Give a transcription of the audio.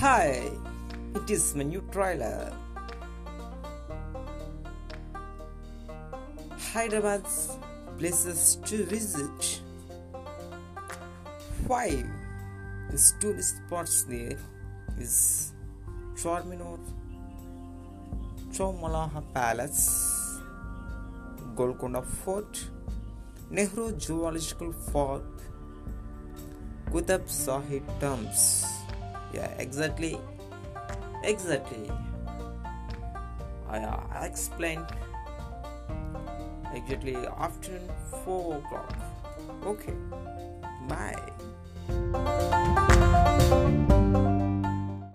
Hi, it is my new trailer. Hyderabad's places to visit. Five is tourist spots there is Charminar, Chowmahalla Palace, Golconda Fort, Nehru Zoological Park, Qutb Shahi Tombs. Yeah, exactly. Exactly. I, uh, I explained exactly after 4 o'clock. Okay. Bye.